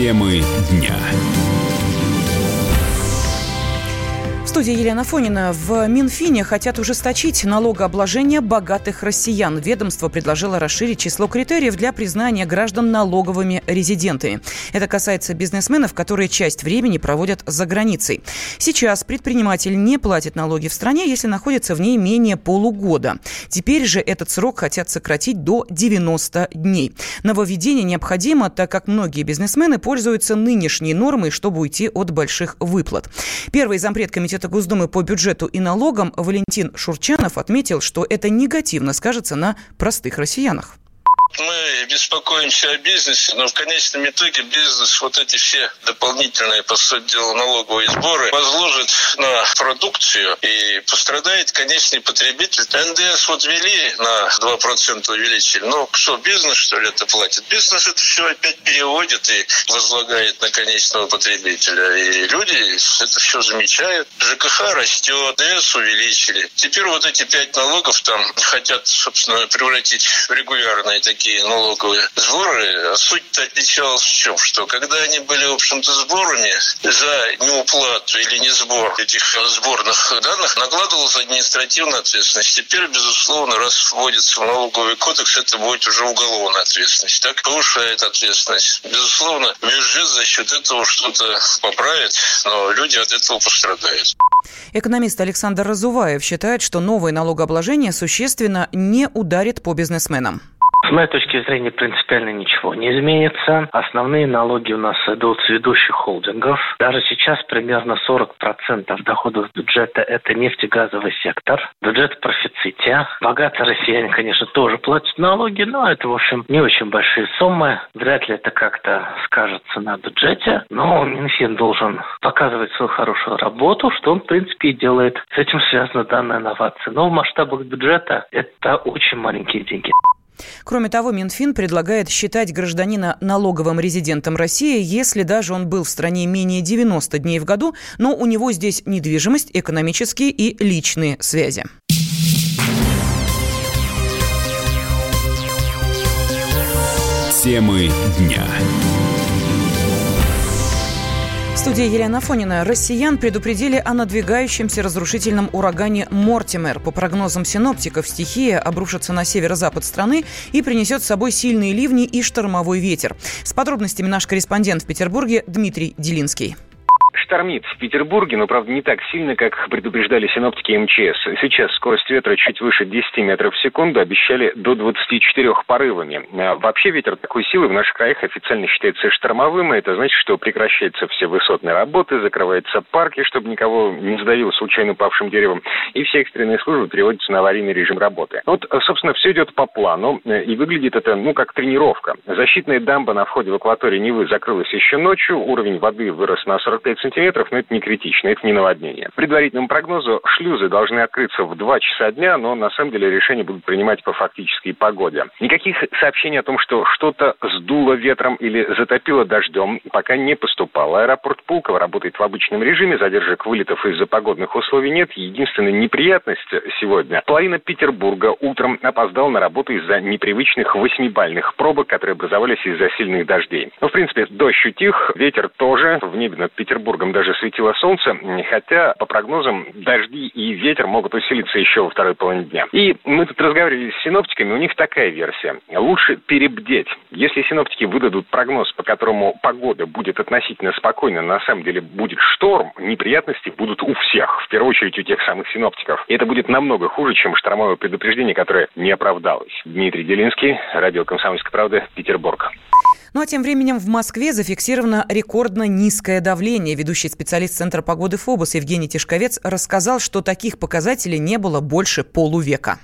Темы дня студии Елена Фонина. В Минфине хотят ужесточить налогообложение богатых россиян. Ведомство предложило расширить число критериев для признания граждан налоговыми резидентами. Это касается бизнесменов, которые часть времени проводят за границей. Сейчас предприниматель не платит налоги в стране, если находится в ней менее полугода. Теперь же этот срок хотят сократить до 90 дней. Нововведение необходимо, так как многие бизнесмены пользуются нынешней нормой, чтобы уйти от больших выплат. Первый зампред комитета Комитета Госдумы по бюджету и налогам Валентин Шурчанов отметил, что это негативно скажется на простых россиянах мы беспокоимся о бизнесе, но в конечном итоге бизнес вот эти все дополнительные, по сути дела, налоговые сборы возложит на продукцию и пострадает конечный потребитель. НДС вот ввели на 2% увеличили. Ну, что, бизнес, что ли, это платит? Бизнес это все опять переводит и возлагает на конечного потребителя. И люди это все замечают. ЖКХ растет, НДС увеличили. Теперь вот эти пять налогов там хотят, собственно, превратить в регулярные такие такие налоговые сборы, суть-то отличалась в чем? Что когда они были, в общем-то, сборами за неуплату или не сбор этих сборных данных, накладывалась административная ответственность. Теперь, безусловно, раз вводится в налоговый кодекс, это будет уже уголовная ответственность. Так повышает ответственность. Безусловно, бюджет за счет этого что-то поправит, но люди от этого пострадают. Экономист Александр Разуваев считает, что новое налогообложение существенно не ударит по бизнесменам. С моей точки зрения, принципиально ничего не изменится. Основные налоги у нас идут с ведущих холдингов. Даже сейчас примерно 40% доходов бюджета – это нефтегазовый сектор. Бюджет в профиците. Богатые россияне, конечно, тоже платят налоги, но это, в общем, не очень большие суммы. Вряд ли это как-то скажется на бюджете. Но Минфин должен показывать свою хорошую работу, что он, в принципе, и делает. С этим связана данная инновация. Но в масштабах бюджета это очень маленькие деньги. Кроме того, Минфин предлагает считать гражданина налоговым резидентом России, если даже он был в стране менее 90 дней в году, но у него здесь недвижимость, экономические и личные связи. Темы дня студии Елена Афонина. Россиян предупредили о надвигающемся разрушительном урагане «Мортимер». По прогнозам синоптиков, стихия обрушится на северо-запад страны и принесет с собой сильные ливни и штормовой ветер. С подробностями наш корреспондент в Петербурге Дмитрий Делинский штормит в Петербурге, но, правда, не так сильно, как предупреждали синоптики МЧС. Сейчас скорость ветра чуть выше 10 метров в секунду, обещали до 24 порывами. А вообще ветер такой силы в наших краях официально считается штормовым, и это значит, что прекращаются все высотные работы, закрываются парки, чтобы никого не задавило случайно упавшим деревом, и все экстренные службы переводятся на аварийный режим работы. Вот, собственно, все идет по плану, и выглядит это, ну, как тренировка. Защитная дамба на входе в акваторию Невы закрылась еще ночью, уровень воды вырос на 45 сантиметров, сантиметров, но это не критично, это не наводнение. Предварительному прогнозу шлюзы должны открыться в 2 часа дня, но на самом деле решения будут принимать по фактической погоде. Никаких сообщений о том, что что-то сдуло ветром или затопило дождем, пока не поступало. Аэропорт Пулково работает в обычном режиме, задержек вылетов из-за погодных условий нет. Единственная неприятность сегодня. Половина Петербурга утром опоздал на работу из-за непривычных восьмибальных пробок, которые образовались из-за сильных дождей. Ну, в принципе, дождь утих, ветер тоже. В небе над Петербургом вечером даже светило солнце, хотя по прогнозам дожди и ветер могут усилиться еще во второй половине дня. И мы тут разговаривали с синоптиками, у них такая версия. Лучше перебдеть. Если синоптики выдадут прогноз, по которому погода будет относительно спокойна, на самом деле будет шторм, неприятности будут у всех, в первую очередь у тех самых синоптиков. И это будет намного хуже, чем штормовое предупреждение, которое не оправдалось. Дмитрий Делинский, радио «Комсомольская правда», Петербург. Ну а тем временем в Москве зафиксировано рекордно низкое давление. Ведущий специалист Центра погоды ФОБОС Евгений Тишковец рассказал, что таких показателей не было больше полувека.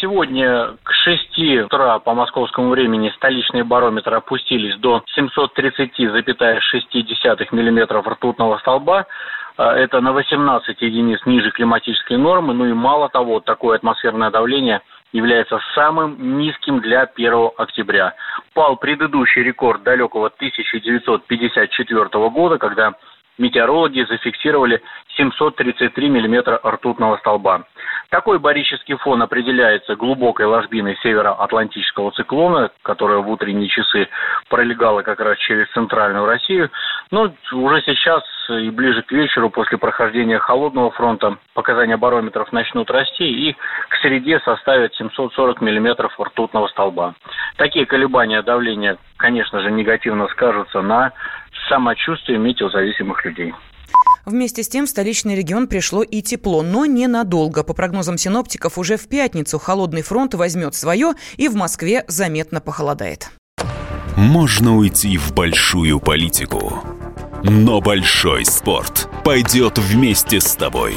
Сегодня к 6 утра по московскому времени столичные барометры опустились до 730,6 миллиметров ртутного столба. А, это на 18 единиц ниже климатической нормы. Ну и мало того, такое атмосферное давление – является самым низким для 1 октября. Пал предыдущий рекорд далекого 1954 года, когда метеорологи зафиксировали 733 миллиметра ртутного столба. Такой барический фон определяется глубокой ложбиной североатлантического циклона, которая в утренние часы пролегала как раз через центральную Россию. Но уже сейчас и ближе к вечеру, после прохождения холодного фронта, показания барометров начнут расти и к среде составят 740 миллиметров ртутного столба. Такие колебания давления, конечно же, негативно скажутся на самочувствии метеозависимых людей. Вместе с тем в столичный регион пришло и тепло, но ненадолго. По прогнозам синоптиков, уже в пятницу холодный фронт возьмет свое, и в Москве заметно похолодает. Можно уйти в большую политику, но большой спорт пойдет вместе с тобой.